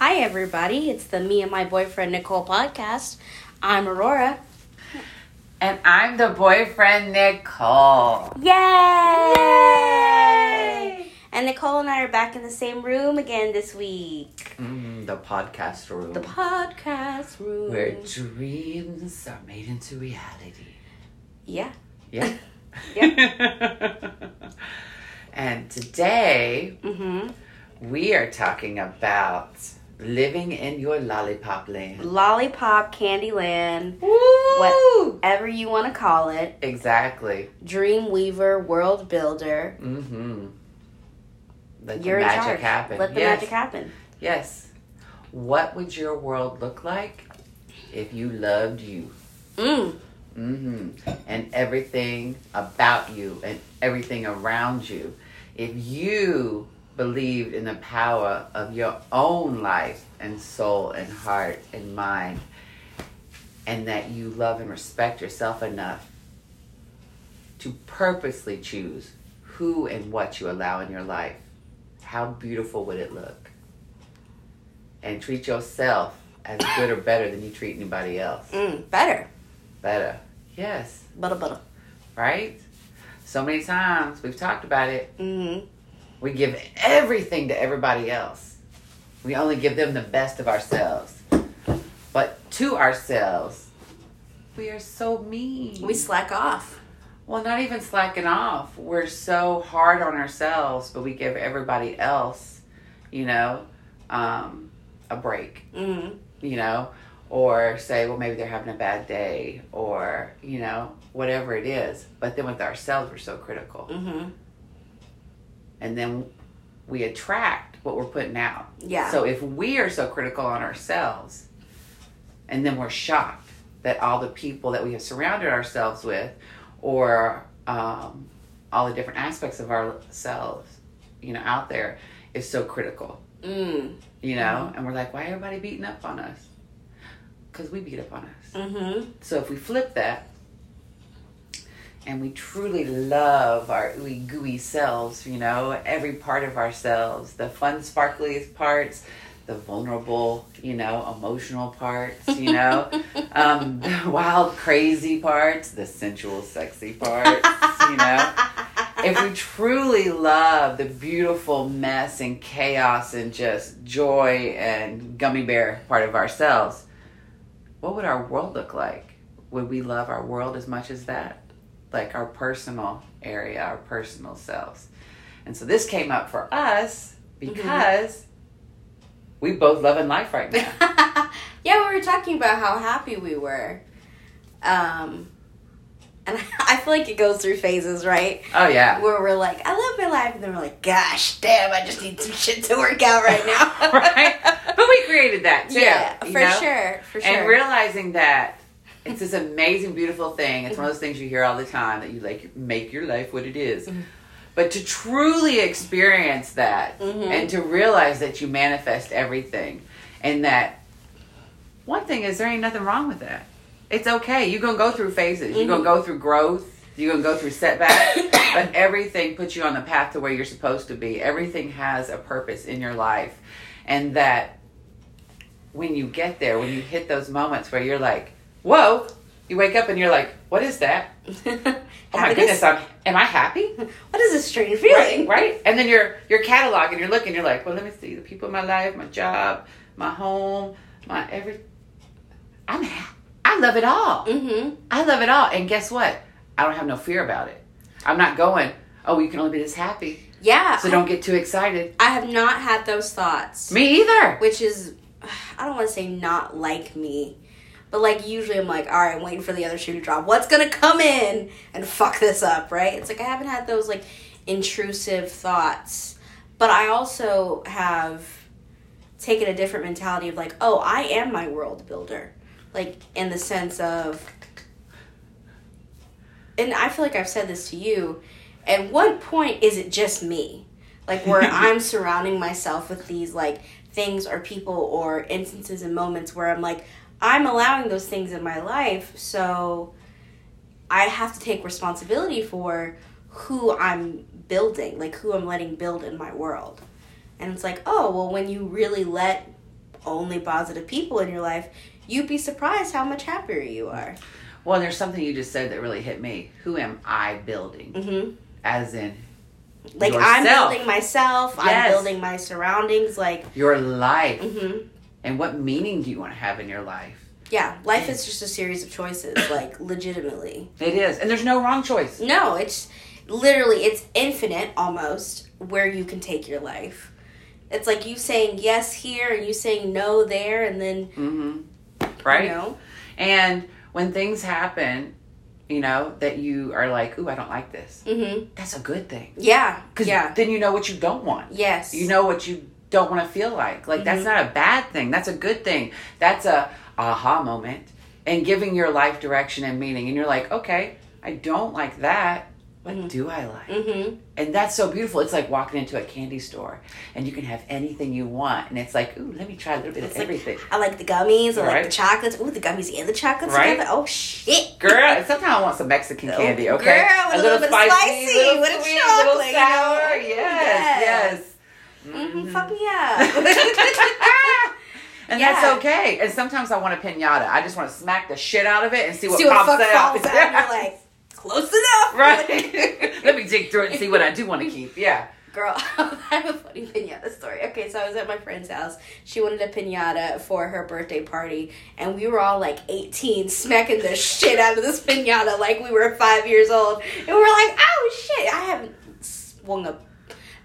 Hi, everybody. It's the Me and My Boyfriend Nicole podcast. I'm Aurora. And I'm the boyfriend, Nicole. Yay! And Nicole and I are back in the same room again this week. Mm, the podcast room. The podcast room. Where dreams are made into reality. Yeah. Yeah. Yeah. and today Mm-hmm. we are talking about living in your lollipop land. Lollipop Candyland, Woo! whatever you want to call it. Exactly. Dream Weaver, World Builder. Mm-hmm. Let You're the in magic charge. happen. Let the yes. magic happen. Yes. What would your world look like if you loved you? Mm. hmm And everything about you and everything around you. If you believed in the power of your own life and soul and heart and mind, and that you love and respect yourself enough to purposely choose who and what you allow in your life, how beautiful would it look? And treat yourself as good or better than you treat anybody else. Mm. Better. Better. Yes. Butter, butter. Right? So many times we've talked about it. Mm-hmm. We give everything to everybody else. We only give them the best of ourselves. But to ourselves, we are so mean. We slack off. well, not even slacking off. We're so hard on ourselves, but we give everybody else, you know, um, a break. Mm-hmm. you know, or say, well, maybe they're having a bad day, or, you know, whatever it is. But then with ourselves, we're so critical. Mm-hmm. And then we attract what we're putting out. Yeah. So if we are so critical on ourselves, and then we're shocked that all the people that we have surrounded ourselves with, or um, all the different aspects of ourselves, you know, out there, is so critical. Mm. You know, and we're like, why everybody beating up on us? Because we beat up on us. Mm-hmm. So if we flip that and we truly love our ooey gooey selves, you know, every part of ourselves, the fun, sparkliest parts, the vulnerable, you know, emotional parts, you know, um, the wild, crazy parts, the sensual, sexy parts, you know. If we truly love the beautiful mess and chaos and just joy and gummy bear part of ourselves, what would our world look like? Would we love our world as much as that? Like our personal area, our personal selves. And so this came up for us because we both loving life right now. yeah, we were talking about how happy we were. Um, and I feel like it goes through phases, right? Oh yeah. Where we're like, I love my life, and then we're like, gosh, damn, I just need some shit to work out right now. right? But we created that too. Yeah, for know? sure, for sure. And realizing that it's this amazing, beautiful thing. It's one of those things you hear all the time that you like make your life what it is. Mhm. But to truly experience that Mhm. and to realize that you manifest everything and that one thing is there ain't nothing wrong with that. It's okay. You're gonna go through phases. You're gonna go through growth. You're gonna go through setbacks. but everything puts you on the path to where you're supposed to be. Everything has a purpose in your life. And that when you get there, when you hit those moments where you're like, whoa, you wake up and you're like, what is that? Oh my goodness, I'm, am I happy? what is this strange feeling? Right, right. And then you're you're cataloging, you're looking, you're like, well, let me see the people in my life, my job, my home, my every. I'm ha- I love it all. Mm-hmm. I love it all. And guess what? I don't have no fear about it. I'm not going. Oh, you can only be this happy, Yeah. so don't get too excited. I have not had those thoughts. Me either. which is I don't want to say not like me, but like usually I'm like, all right, I'm waiting for the other shoe to drop. What's gonna come in and fuck this up, right? It's like I haven't had those like intrusive thoughts, but I also have taken a different mentality of like, oh, I am my world builder, like in the sense of, and I feel like I've said this to you. At what point is it just me? Like where I'm surrounding myself with these like things or people or instances and moments where I'm like, I'm allowing those things in my life, so I have to take responsibility for who I'm building, like who I'm letting build in my world. And it's like, oh, well, when you really let only positive people in your life, you'd be surprised how much happier you are. Well, there's something you just said that really hit me. Who am I building? hmm As in Like I'm building myself, I'm building my surroundings. Like, your life. hmm And what meaning do you want to have in your life? yeah, life is just a series of choices. Like, legitimately. It is. And there's no wrong choice. No, it's literally it's infinite almost where you can take your life. It's like you saying yes here and you saying no there, and then Mm-hmm. Right? you know, And when things happen, you know, that you are like, ooh, I don't like this. hmm That's a good thing. yeah, Because yeah, then you know what you don't want. yes, You know what you don't want to feel like. Like, that's Mhm. not a bad thing. That's a good thing. That's a aha moment. And giving your life direction and meaning. And you're like, okay, I don't like that. What Mhm. do I like? hmm And that's so beautiful. It's like walking into a candy store and you can have anything you want. And it's like, ooh, let me try a little bit It's of like, everything. I like the gummies. I like the chocolates. Ooh, the gummies and the chocolates Right. together. Oh shit, Girl, sometimes I want some Mexican Oh, candy, okay? girl, with a little bit of spicy, little with a sweet, chocolate, little you sour. know? Yes, yes. hmm Mhm. fuck me up. and Yeah. that's okay. And sometimes I want a pinata. I just want to smack the shit out of it and see what See pops fuck out. falls out. You're like, close enough, right? Let me dig through it and see what I do want to keep. Yeah. Girl, I have a funny pinata story. Okay, so I was at my friend's house. She wanted a pinata for her birthday party, and we were all like 18, smacking the shit out of this pinata like we were five years old. And we were like, oh shit, I haven't swung a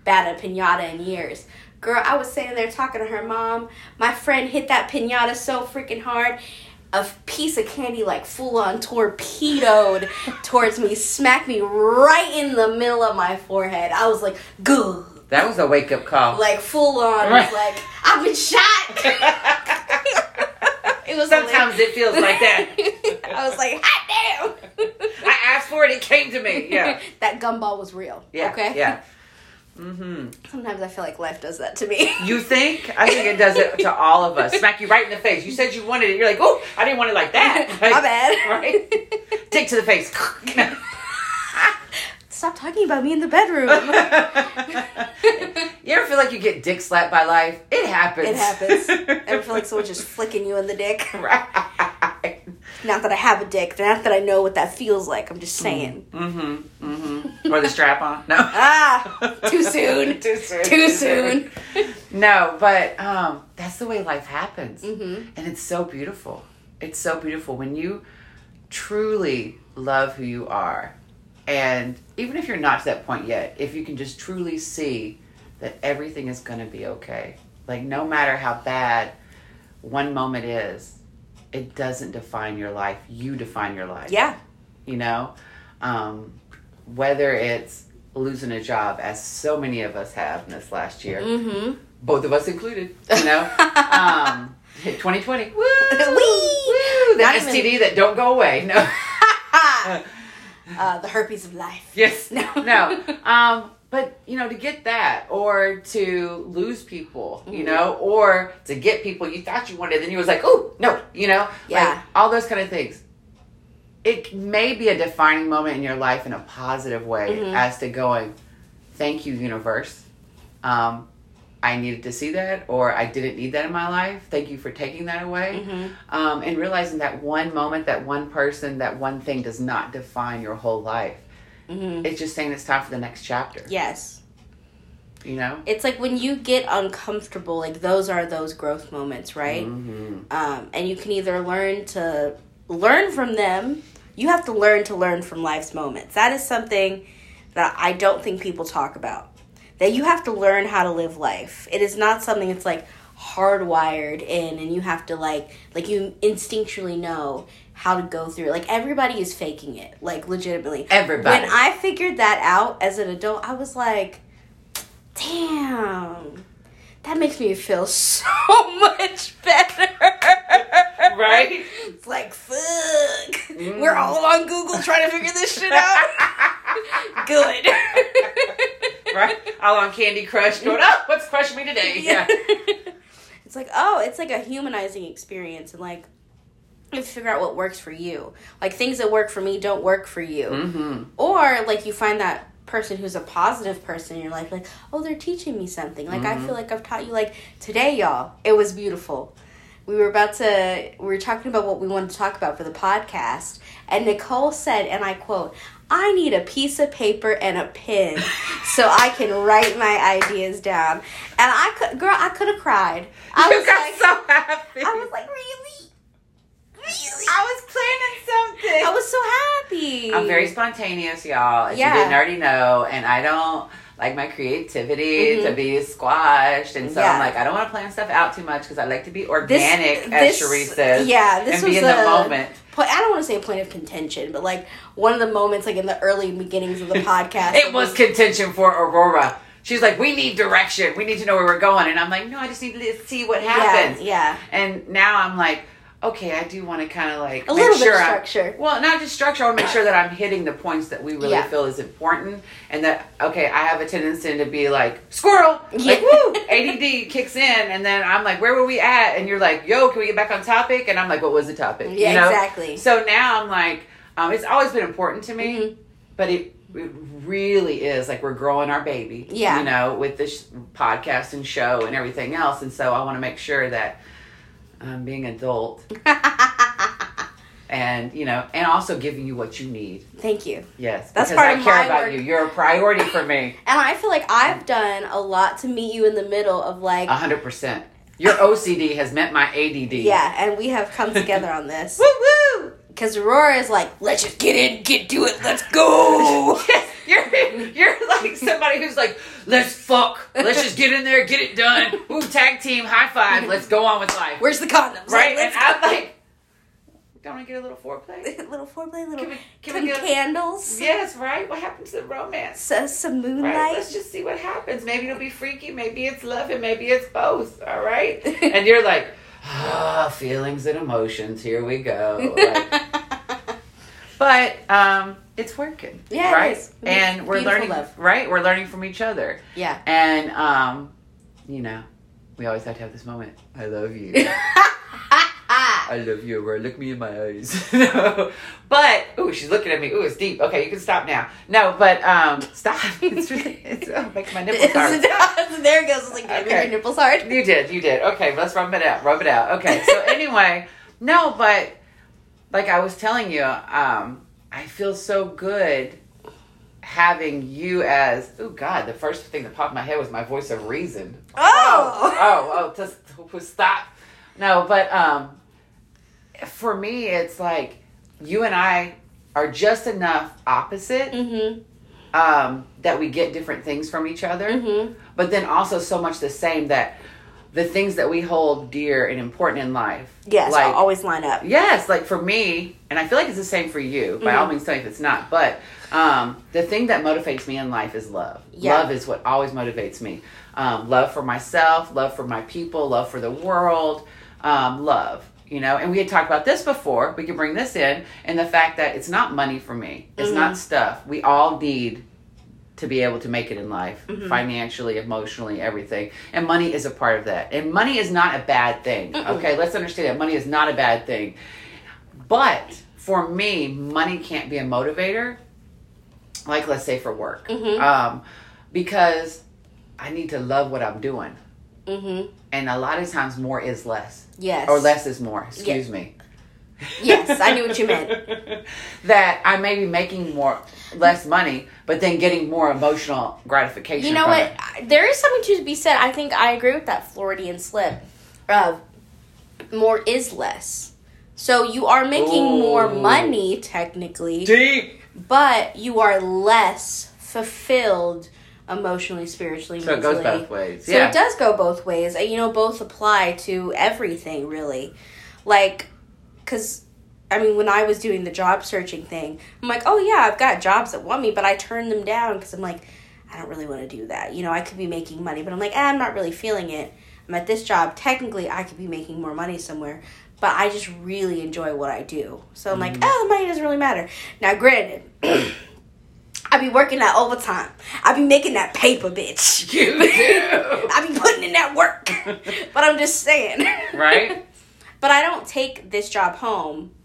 bat at a pinata in years. Girl, I was sitting there talking to her mom. My friend hit that pinata so freaking hard. A piece of candy, like full on torpedoed towards me, smacked me right in the middle of my forehead. I was like, good. That was a wake up call. Like, full on. Right. like, I've been shot. it was Sometimes it feels like that. I was like, hot damn. I asked for it, it came to me. Yeah. that gumball was real. Yeah. Okay? Yeah. Mm-hmm. Sometimes I feel like life does that to me. You think? I think it does it to all of us. Smack you right in the face. You said you wanted it. You're like, oh, I didn't want it like that. My bad. Right? Dick to the face. Stop talking about me in the bedroom. you ever feel like you get dick slapped by life? It happens. It happens. I Ever feel like someone just flicking you in the dick? right. Not that I have a dick, not that I know what that feels like. I'm just saying. Mm-hmm. Mm-hmm. Or the strap on. No. Ah, too soon. too soon. Too soon. No, but um, that's the way life happens. Mhm. And it's so beautiful. It's so beautiful when you truly love who you are. And even if you're not to that point yet, if you can just truly see that everything is going to be okay. Like, no matter how bad one moment is, it doesn't define your life. You define your life. Yeah. You know? Um, whether it's losing a job, as so many of us have in this last year, Mm-hmm. both of us included, you know? um, 2020. Woo! Woo! The Not even- STD that don't go away. No. uh, the herpes of life. yes. No. No. Um, but you know, to get that, or to lose people, you Mhm. know, or to get people you thought you wanted, then you was like, oh no, you know, Yeah. like, all those kind of things. It may be a defining moment in your life in a positive way, Mhm. as to going, thank you, universe. Um, I needed to see that, or I didn't need that in my life. Thank you for taking that away. Mm-hmm. Um, and realizing that one moment, that one person, that one thing does not define your whole life. Mm-hmm. It's just saying it's time for the next chapter. Yes. You know? It's like when you get uncomfortable, like those are those growth moments, right? hmm Um, and you can either learn to learn from them. You have to learn to learn from life's moments. That is something that I don't think people talk about. That you have to learn how to live life. It is not something that's like hardwired in and you have to like like you instinctually know how to go through it. Like everybody is faking it. Like legitimately. Everybody. When I figured that out as an adult, I was like, damn. That makes me feel so much better. Right? It's like, fuck. Mm. We're all on Google trying to figure this shit out. Good. right? All on Candy Crush going, oh, what's crushing me today? Yeah. it's like, oh, it's like a humanizing experience. And like, you have to figure out what works for you. Like, things that work for me don't work for you. hmm Or, like, you find that person who's a positive person in your life like oh they're teaching me something like Mm-hmm. i feel like i've taught you like today y'all it was beautiful we were about to we were talking about what we wanted to talk about for the podcast and nicole said and i quote i need a piece of paper and a pen so i can write my ideas down and i could girl i could have cried i you was got like so happy. i was like really really I was planning something. i was so happy I'm very spontaneous, y'all. If Yeah. you didn't already know, and I don't like my creativity to Mhm. be squashed, and so Yeah. I'm like, I don't want to plan stuff out too much because I like to be organic, this- as Cherie says. yeah, this and be was in the moment. point, I don't want to say a point of contention, but like one of the moments, like in the early beginnings of the podcast, It was contention for Aurora. She's like, we need direction. We need to know where we're going, and I'm like, no, I just need to see what happens. Yeah, And now I'm like, okay, I do want to kind of like A little bit sure I'm- structure. well, not just structure. I want to make sure that I'm hitting the points that we really Yeah. feel is important, and that okay, I have a tendency to be like squirrel, Yeah. like woo, ADD kicks in, and then I'm like, where were we at? And you're like, yo, can we get back on topic? And I'm like, what was the topic? Yeah, You know? exactly. So now I'm like, um, it's always been important to me, Mhm. but it. It really is like we're growing our baby, Yeah. You know, with this podcast and show and everything else, and so I want to make sure that I'm being adult and you know, and also giving you what you need. thank you. Yes, That's because part I of care my about work. you. You're a priority for me. And I feel like I've done a lot to meet you in the middle of like, hundred percent. Your OCD has met my ADD. yeah, and we have come together on this Woo woo. because Aurora is like, let's just get in, get to it, let's go. Yes, you're you're like somebody who's like, let's fuck, let's just get in there, get it done. Ooh, tag team, high five, let's go on with life. Where's the condoms? right? Like, And I'm like, don't I get a little foreplay? little foreplay, little Can we- can some we get- candles, Yes, right. What happens to the romance? so, some moonlight. Right, let's just see what happens. Maybe it'll be freaky, maybe it's love, and maybe it's both. All right, and you're like, ah, feelings and emotions. Here we go. Like, but um, it's working. Yeah, right. And we're learning. love. Right, we're learning from each other, yeah. and um, you know, we always have to have this moment. I love you. I love you, Aurora. Look me in my eyes. no. But ooh, she's looking at me. Ooh, it's deep. Okay, you can stop now. No, but um stop. It's really it's oh, making my nipples hard. there it goes. It's like, Okay. your nipples hard. You did, you did. Okay, let's rub it out. Rub it out. Okay. So anyway, no, but like I was telling you, um, I feel so good having you as oh god, the first thing that popped in my head was my voice of reason. Oh. oh, oh, just just stop. No, but um, for me, it's like you and I are just enough opposite Mm-hmm. um, that we get different things from each other, Mm-hmm. but then also so much the same that the things that we hold dear and important in life. Yes, like I'll always line up. Yes, like for me, and I feel like it's the same for you. By Mm-hmm. all means, tell me if it's not. But um, the thing that motivates me in life is love. Yeah. Love is what always motivates me. Um, love for myself, love for my people, love for the world, um, love. You know, and we had talked about this before. We could bring this in, and the fact that it's not money for me. It's Mm-hmm. not stuff. We all need to be able to make it in life Mm-hmm. financially emotionally everything. And money is a part of that. And money is not a bad thing okay? Let's understand that money is not a bad thing. But for me money can't be a motivator like let's say for work. Mhm. um, because i need to love what i'm doing. Mm-hmm. and a lot of times more is less. Yes. or less is more. Excuse me Yes, I knew what you meant. that i may be making more less money but then getting more emotional gratification You know what? it. There is something to be said. I think I agree with that Freudian slip. Of more is less. So you are making more money technically, deep but you are less fulfilled emotionally, spiritually, So it goes both ways. So yeah. it does go both ways. And, You know, both apply to everything, really. Like, because, I mean, when I was doing the job searching thing, I'm like, oh, yeah, I've got jobs that want me, but I turn them down because I'm like, I don't really want to do that. You know, I could be making money, but I'm like, eh, I'm not really feeling it. I'm at this job. Technically, I could be making more money somewhere, but I just really enjoy what I do. So I'm like, oh, the money doesn't really matter. Now, granted, I be working that overtime. I be making that paper, bitch. You do. I be putting in that work. but I'm just saying. Right? But I don't take this job home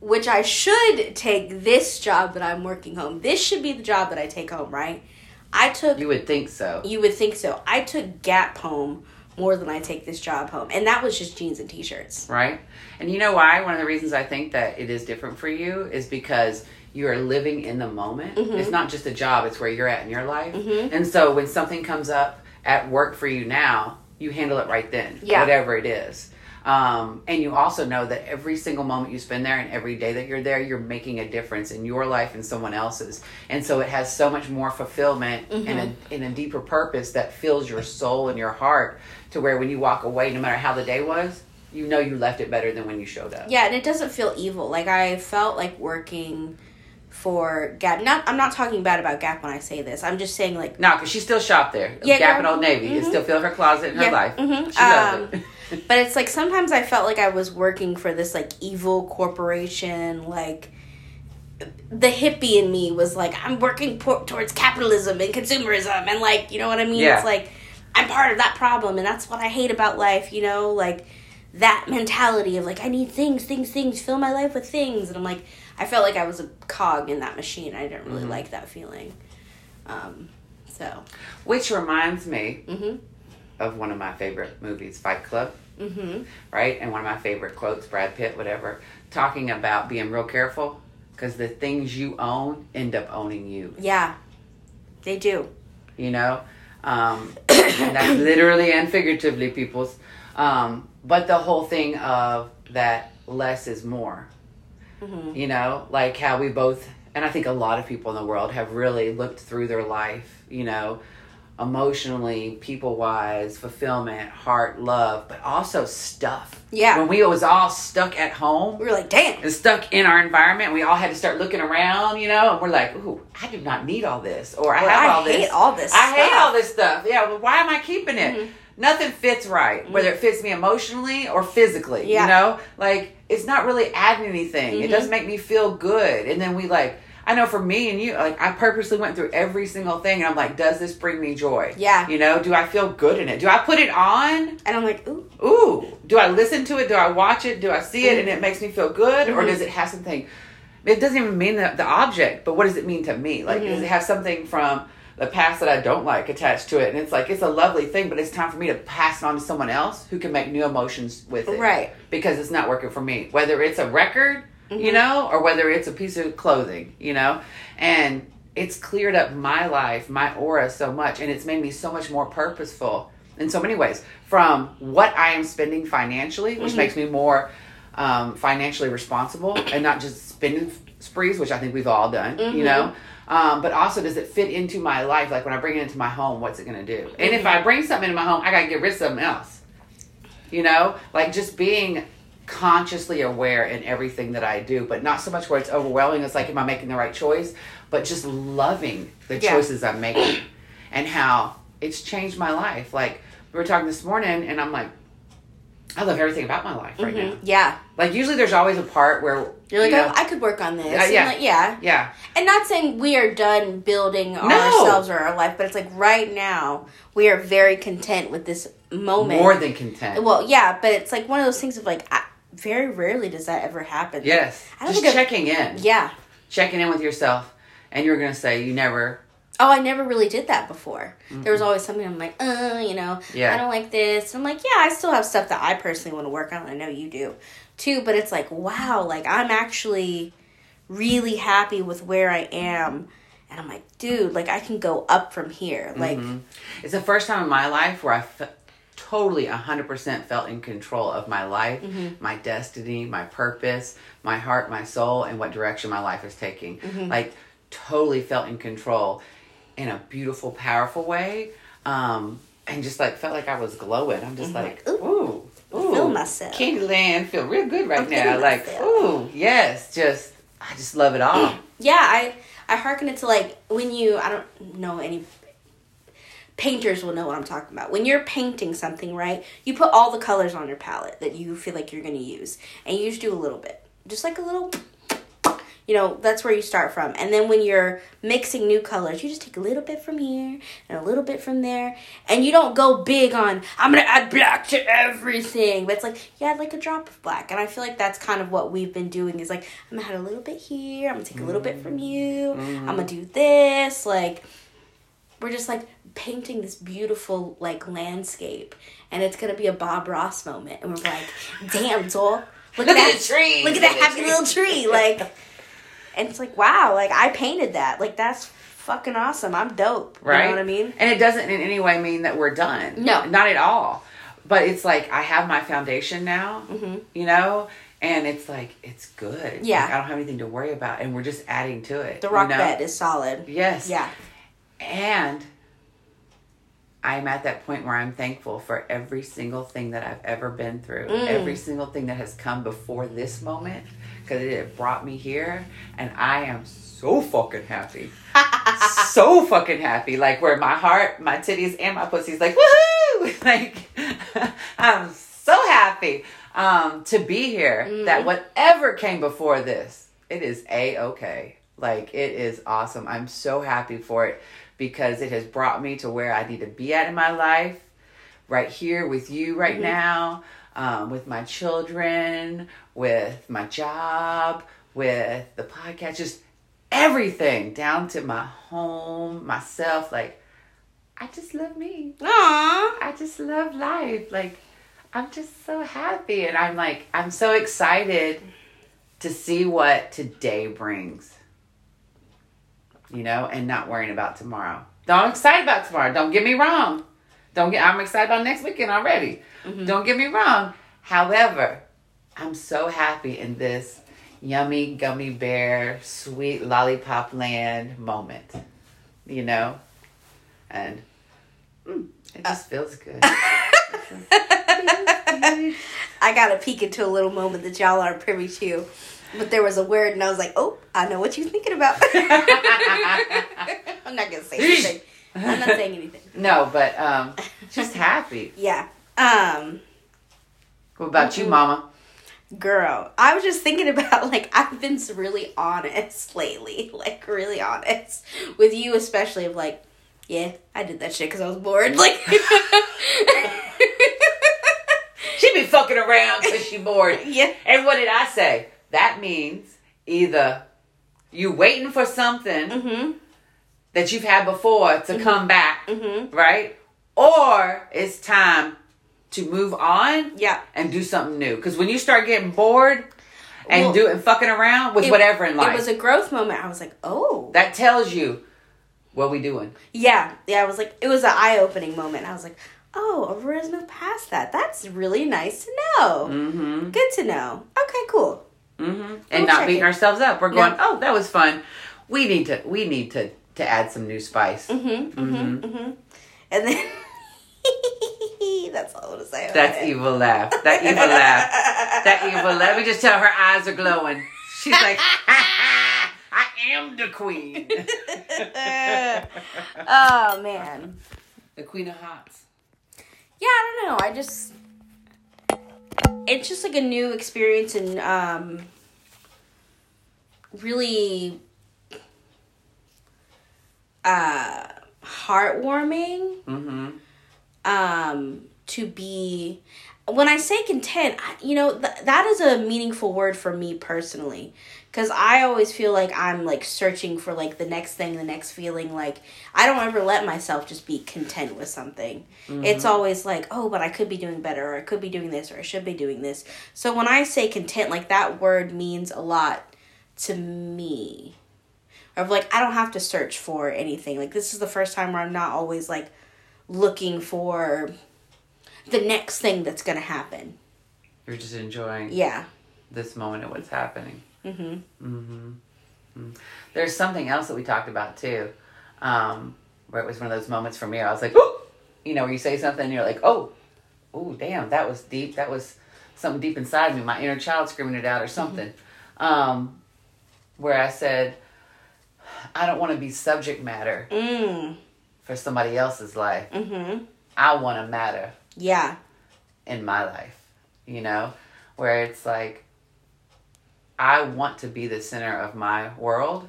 which I should take this job that I'm working home. This should be the job that I take home, right? I took You would think so. you would think so. I took Gap home more than I take this job home. And that was just jeans and t-shirts. right? And you know why? One of the reasons I think that it is different for you is because you are living in the moment. Mm-hmm. It's not just a job, it's where you're at in your life. And so when something comes up at work for you now, you handle it right then, Yeah. whatever it is. Um, and you also know that every single moment you spend there and every day that you're there, you're making a difference in your life and someone else's. And so it has so much more fulfillment and, a, and a deeper purpose that fills your soul and your heart to where when you walk away, no matter how the day was, you know you left it better than when you showed up. Yeah, and it doesn't feel evil. Like I felt like working for Gap. Not I'm not talking bad about Gap when I say this. I'm just saying like No, because she still shopped there. Yeah, Gap and Old Navy. It Mhm. still fill her closet in her Yeah, life. mhm. She loved Um, it. but it's like sometimes I felt like I was working for this like evil corporation like the hippie in me was like I'm working por- towards capitalism and consumerism and like you know what I mean? Yeah. it's like I'm part of that problem and that's what I hate about life you know? Like that mentality of like I need things things things fill my life with things. And I'm like I felt like I was a cog in that machine. I didn't really Mhm. like that feeling. Um so. Which reminds me mhm of one of my favorite movies, Fight Club, mhm right? And one of my favorite quotes, Brad Pitt, whatever, talking about being real careful because the things you own end up owning you, yeah they do you know? Um, and that's literally and figuratively, people's. Um, but the whole thing of that less is more. mhm you know like how we both and i think a lot of people in the world have really looked through their life you know emotionally people wise fulfillment heart love but also stuff. Yeah. when we was all stuck at home we were like damn. and stuck in our environment we all had to start looking around you know and we're like ooh i do not need all this or i Or, have I all this. I hate all this i hate all this stuff. Yeah well why am i keeping it? Mhm. nothing fits right whether it fits me emotionally or physically Yeah. you know? Like it's not really adding anything. It Mhm. doesn't make me feel good. And then we like i know for me and you like i purposely went through every single thing and i'm like does this bring me joy Yeah. you know do i feel good in it do i put it on And I'm like, ooh, ooh, do I listen to it? Do I watch it? Do I see it and it makes me feel good? Or Mhm. does it have something? It doesn't even mean the, the object, but what does it mean to me? Like, Mhm. does it have something from the past that I don't like attached to it? And it's like, it's a lovely thing, but it's time for me to pass it on to someone else who can make new emotions with it. right. Because it's not working for me. Whether it's a record, you Mhm. know, or whether it's a piece of clothing, you know? And it's cleared up my life, my aura so much, and it's made me so much more purposeful in so many ways. From what I am spending financially, which Mhm. makes me more um, financially responsible and not just spending sprees, which I think we've all done, Mhm. you know? Um, but also, does it fit into my life? Like when I bring it into my home, what's it going to do? And if I bring something into my home, I got to get rid of something else. You know, like just being consciously aware in everything that I do, but not so much where it's overwhelming. It's like, am I making the right choice? But just loving the Yeah. choices I'm making and how it's changed my life. Like we were talking this morning, and I'm like, I love everything about my life right now. Mhm. Yeah. Like usually, there's always a part where You're like, you oh, I could work on this. Yeah, yeah. like, yeah. yeah, And not saying we are done building No. ourselves or our life, but it's like right now we are very content with this moment. more than content. well, yeah, but it's like one of those things of like, I, very rarely does that ever happen. yes, I don't just think I've- checking in, Yeah. checking in with yourself, and you're gonna say you never. Oh, I never really did that before. There was always something I'm like, uh, you know, Yeah. I don't like this. I'm like, yeah, I still have stuff that I personally want to work on. I know you do too, but it's like, wow, like I'm actually really happy with where I am. And I'm like, dude, like I can go up from here. Like, Mhm. It's the first time in my life where I fe- totally 100% felt in control of my life, Mm-hmm. my destiny, my purpose, my heart, my soul, and what direction my life is taking. Mm-hmm. Like, totally felt in control in a beautiful, powerful way. Um, and just like felt like I was glowing. I'm just like, Ooh. ooh, ooh, Feel myself. Candyland, feel real good right I'm now. Like, myself. ooh, yes, just I just love it all. yeah, I I hearken it to like when you I don't know any painters will know what I'm talking about. When you're painting something, right? You put all the colors on your palette that you feel like you're going to use, and you just do a little bit, just like a little. you know, that's where you start from. And then when you're mixing new colors, you just take a little bit from here and a little bit from there. And you don't go big on, I'm going to add black to everything. But it's like, you add like a drop of black. And I feel like that's kind of what we've been doing is like, I'm going to add a little bit here. I'm going to take a little bit from you. I'm mm-hmm. going to do this. Like, we're just like painting this beautiful like landscape and it's gonna be a bob ross moment and we're like damn Zol, look, Look at at that the tree. look at that happy little tree like and it's like wow like i painted that like that's fucking awesome i'm dope right? you know what i mean And it doesn't in any way mean that we're done. No. not at all. But it's like I have my foundation now, Mhm. you know, and it's like it's good. Yeah. Like, I don't have anything to worry about, and we're just adding to it. the rock you know? bed is solid Yes. yeah And I'm at that point where I'm thankful for every single thing that I've ever been through, Mm. every single thing that has come before this moment, because it brought me here, and I am so fucking happy. so fucking happy. Like where my heart, my titties, and my pussy's like, woohoo! Like I'm so happy um, to be here. Mm. That whatever came before this, it is a okay. Like it is awesome. I'm so happy for it because it has brought me to where I need to be at in my life, right here with you right Mhm. now, um, with my children, with my job, with the podcast, just everything down to my home, myself. Like, I just love me. Aww. I just love life. Like, I'm just so happy. And I'm like, I'm so excited to see what today brings. You know, and not worrying about tomorrow. Don't I'm excited about tomorrow. Don't get me wrong. Don't get I'm excited about next weekend already. Don't get me wrong. However, I'm so happy in this yummy gummy bear sweet lollipop land moment. You know? And mm, it just feels good. I got a peek into a little moment that y'all aren't privy to. But there was a word, and I was like, oh, I know what you're thinking about. I'm not going to say anything. I'm not saying anything. no, but um just happy. Yeah. Um, What about you, mama? girl, I was just thinking about, like, I've been really honest lately. Like, really honest. With you, especially, of like, yeah, I did that shit because I was bored. Like, She be fucking around because she bored. yeah. And what did I say? That means either you waiting for something Mm that you've had before to come back, hmm. Mm hmm. right? Or it's time to move on Yeah. and do something new. Because when you start getting bored and Well, doing fucking around with it- whatever in life, It was a growth moment. I was like, oh. that tells you what we doing. Yeah, yeah. I was like, it was an eye opening moment. I was like, oh, Aurora's moved past that. That's really nice to know. Mm-hmm. Good to know. Okay, cool. Mm-hmm. And not beating it. ourselves up. We're going, No. oh, that was fun. We need to we need to to add some new spice. Mm-hmm. Mm-hmm. Mm-hmm. And then that's all I want to say. about That's it. evil laugh. That evil laugh. That evil laugh. me just tell her eyes are glowing. She's like, I am the queen. oh man. the queen of hearts. Yeah, I don't know. I just it's just like a new experience and um really uh heartwarming Mm-hmm. um to be when i say content I, you know th- that is a meaningful word for me personally because i always feel like i'm like searching for like the next thing the next feeling like i don't ever let myself just be content with something it's mm-hmm. always like oh but i could be doing better or i could be doing this or i should be doing this so when i say content like that word means a lot to me of like i don't have to search for anything like this is the first time where i'm not always like looking for the next thing that's gonna happen. You're just enjoying Yeah. this moment of what's happening. Mhm. Mm-hmm. mm There's something else that we talked about too, um, where it was one of those moments for me. I was like, Ooh! you know, where you say something, and you're like, oh, oh, damn, that was deep. That was something deep inside me. My inner child screaming it out, or something. Um, where I said, I don't want to be subject matter Mm. for somebody else's life. Mhm. I want to matter Yeah. in my life, you know, where it's like I want to be the center of my world.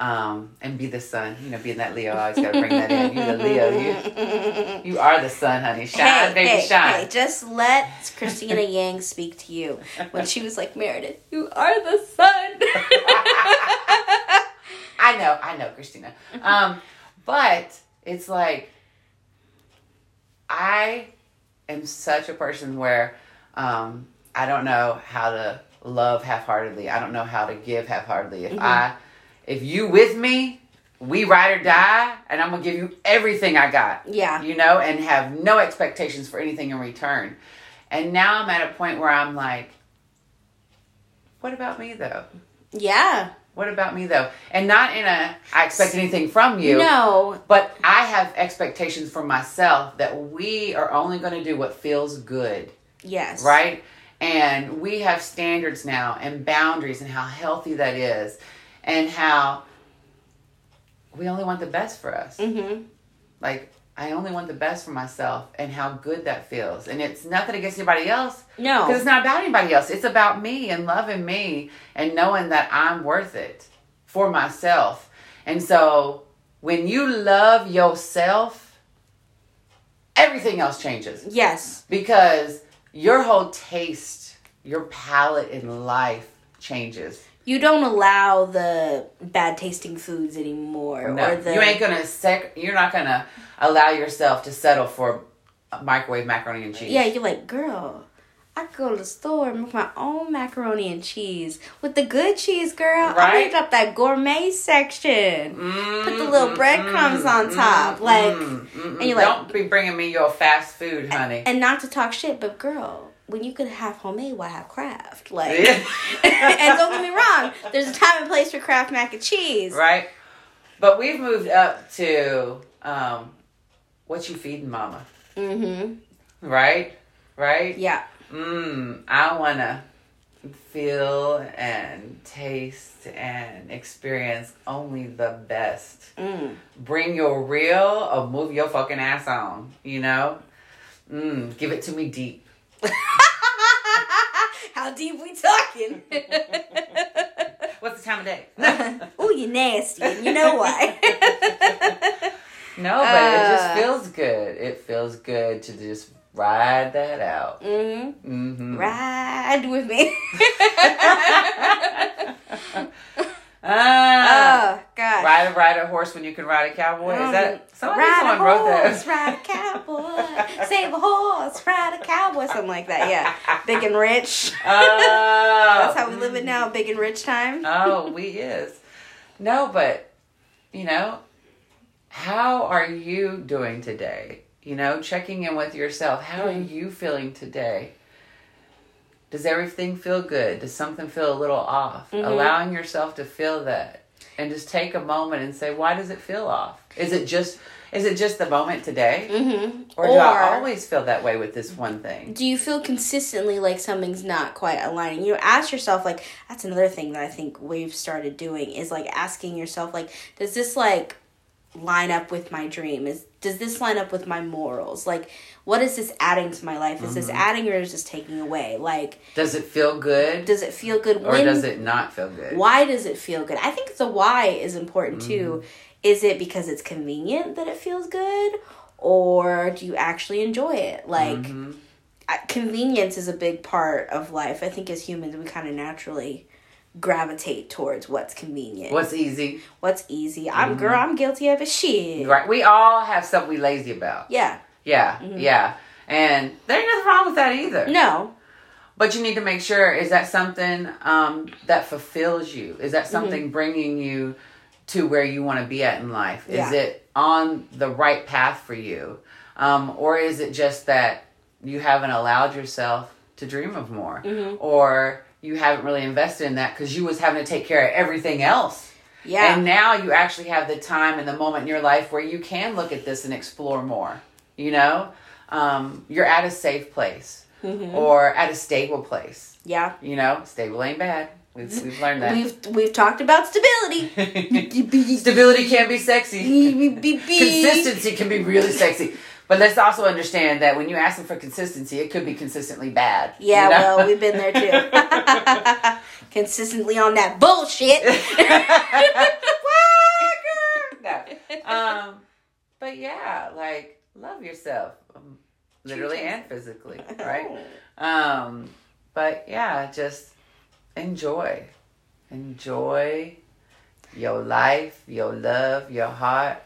Um, and be the sun, you know, being that Leo, I always gotta bring that in. You're the Leo, you you are the sun, honey. Shine, hey, baby, hey, shine. hey, just let Cristina Yang speak to you when she was like, Meredith, you are the sun. I know, I know, Cristina. Um, but it's like I am such a person where um, I don't know how to love half-heartedly. I don't know how to give half-heartedly. If mm-hmm. I, if you with me, we ride or die, and I'm gonna give you everything I got. yeah. You know, and have no expectations for anything in return. And now I'm at a point where I'm like, what about me though? Yeah. What about me though? And not in a I expect anything from you. No. But I have expectations for myself that we are only going to do what feels good, Yes. right? And we have standards now and boundaries and how healthy that is and how we only want the best for us. Mm-hmm. Like I only want the best for myself and how good that feels. And it's nothing against anybody else No. because it's not about anybody else. It's about me and loving me and knowing that I'm worth it for myself. And so when you love yourself, everything else changes Yes. because your whole taste, your palate in life changes. You don't allow the bad tasting foods anymore. No, or the you ain't gonna sec. You're not gonna allow yourself to settle for microwave macaroni and cheese. Yeah, you're like, girl, I could go to the store and make my own macaroni and cheese with the good cheese, girl. Right? I picked up that gourmet section. Mm, Put the little breadcrumbs on top, like, and you're like- don't be bringing me your fast food, honey. And not to talk shit, but girl, when you could have homemade, why have Kraft? Like, Yeah. and don't get me wrong, there's a time and place for Kraft mac and cheese. right? But we've moved up to um, what you feeding, mama? Mm-hmm. Right, right. Yeah. Mm, I wanna feel and taste and experience only the best. Mm. Bring your real or move your fucking ass on. You know. Mm, give it to me deep. How deep we talking? What's the time of day? Ooh, you nasty, and you know why? No, but it Uh. just feels good. It feels good to just ride that out. mm-hmm. Mm-hmm. Ride with me. Ah, oh God. ride a ride a horse when you can ride a cowboy. Is that somebody ride someone a wrote horse, that? ride a cowboy, save a horse, ride a cowboy, something like that. Yeah, big and rich. Oh, That's how we live it now, big and rich time. oh, we is. No, but you know, how are you doing today? You know, checking in with yourself. How are you feeling today? Does everything feel good? Does something feel a little off? Mhm. Allowing yourself to feel that and just take a moment and say, why does it feel off? Is it just is it just the moment today? Mm-hmm. Or do I always feel that way with this one thing? do you feel consistently like something's not quite aligning you know, ask yourself like that's another thing that i think we've started doing is like asking yourself like does this like line up with my dream is does this line up with my morals like what is this adding to my life is Mm-hmm. this adding or is this taking away like Does it feel good? does it feel good or does it not feel good? why does it feel good i think the why is important too Mm-hmm. is it because it's convenient that it feels good or do you actually enjoy it like Mhm. Convenience is a big part of life. I think as humans, we kind of naturally gravitate towards what's convenient, What's easy? what's easy. I'm girl. I'm guilty of it. Shit. Right. We all have stuff we lazy about. Yeah. Yeah, yeah. And there ain't nothing wrong with that either. No. But you need to make sure is that something um, that fulfills you? Is that something bringing you to where you want to be at in life? Yeah. Is it on the right path for you? Um, or is it just that you haven't allowed yourself to dream of more? Or you haven't really invested in that because you was having to take care of everything else. Yeah. And now you actually have the time and the moment in your life where you can look at this and explore more. You know, um, you're at a safe place Mm-hmm. or at a stable place. yeah. You know, stable ain't bad. We've, we've learned that. We've we've talked about stability. Stability can be sexy. Consistency. Consistency can be really sexy. But let's also understand that when you ask them for consistency, it could be consistently bad. Yeah, you know? well, we've been there too. Consistently on that bullshit. no. Um, but yeah, like love yourself, um, literally and physically, right? Um, but yeah, just enjoy, enjoy your life, your love, your heart.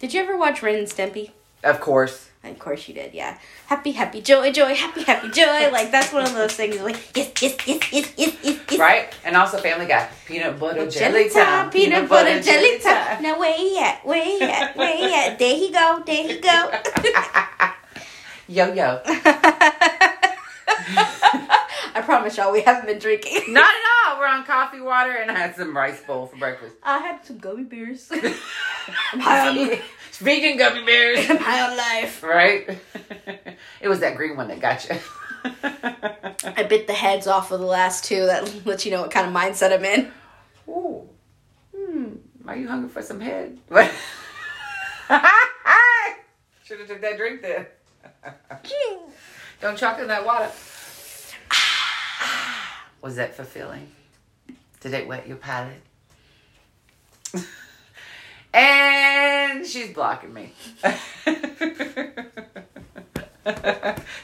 Did you ever watch Ren and Stimpy? Of course, Of course you did, yeah. Happy, happy, joy, joy, happy, happy, joy. Like that's one of those things. Like yes, yes, yes, yes, yes, yes, yes. right? And also Family Guy, peanut butter jelly time, peanut butter jelly time. Now where he at? Where he at? Where he at? There he go. There he go. Yo yo, I promise y'all, we haven't been drinking. not at all. We're on coffee, water, and I had some rice bowl for breakfast. I had some gummy bears. I'm high on, Vegan gummy bears. I'm high life. Right? it was that green one that got you. I bit the heads off of the last two. That lets you know what kind of mindset I'm in. Ooh. Hmm. Are you hungry for some head? What? Should have took that drink then. Don't choke in that water. Was that fulfilling? Did it wet your palate? And she's blocking me.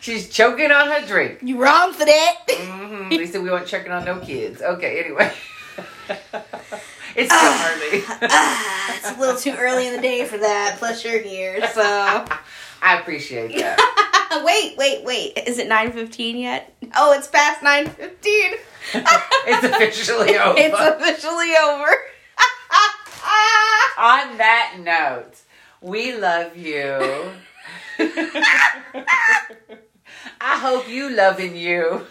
she's choking on her drink. You wrong for that. hmm They said we weren't checking on no kids. Okay, anyway. it's still early. Ah, it's a little too early in the day for that. Plus, you're here, so. I appreciate that. wait, wait, wait. Is it nine fifteen yet? Oh, it's past nine fifteen. it's officially over. It's officially over. On that note, we love you. I hope you loving you.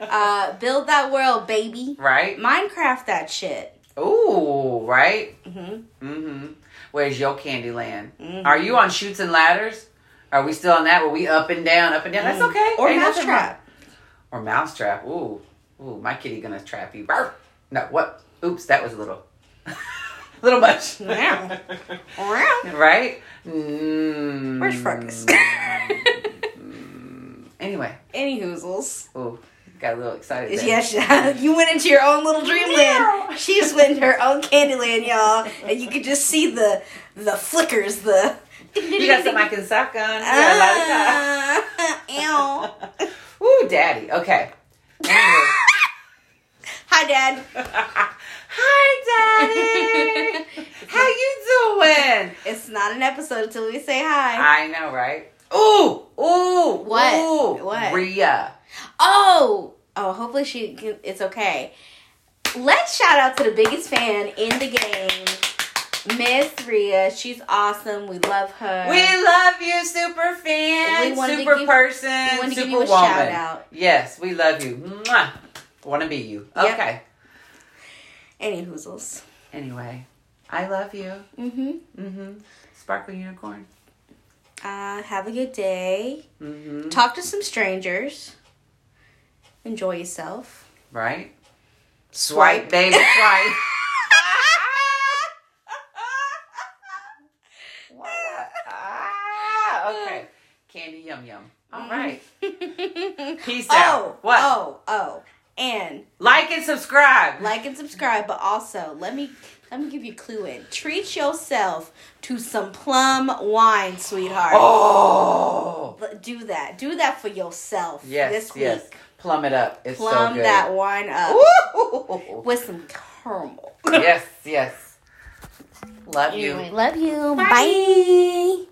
uh, build that world, baby. Right? Minecraft that shit. Ooh, right? Mm-hmm. Mm-hmm. Where's your Candyland? Mhm. Are you on Chutes and Ladders? Are we still on that where we up and down, up and down? That's okay. Or Ain't mousetrap. Or mousetrap. Ooh. Ooh, my kitty gonna trap you. Barf. No, what? Oops, that was a little little much. Right? Mm. Where's Farkas? Anyway. Any hoozles. Oh, got a little excited. there. Yes, you went into your own little dreamland. She just went into her own Candyland, y'all, and you could just see the the flickers, the. You got some I can suck on. Ah, a Ew. Ooh, daddy. Okay. Hi, Dad. Hi, daddy. How you doing? It's not an episode until we say hi. I know, right? Ooh, ooh, What? Ooh, What? Rhea. Oh, oh. Hopefully she. can- It's okay. Let's shout out to the biggest fan in the game, Miss Rhea. She's awesome. We love her. We love you, super fan, We wanted to super give- person, we wanted to super give you a woman. shout out. Yes, we love you. Want to be you. Yep. Okay. Any hoozles. Anyway, I love you. Mm-hmm. Mm-hmm. Sparkle unicorn. Uh, have a good day. Mm-hmm. Talk to some strangers. Enjoy yourself. Right? Swipe, baby, swipe. Ah, okay. Candy yum yum. All right. Peace oh, out. What? Oh, oh. And Like and subscribe. like and subscribe, but also let me let me give you a clue in. Treat yourself to some plum wine, sweetheart. Oh. Do that. Do that for yourself Yes, this week. yes. Plum it up. It's Plum so good. that wine up Woo! with some caramel. yes, yes. Love you. Anyway, love you. Bye. Bye.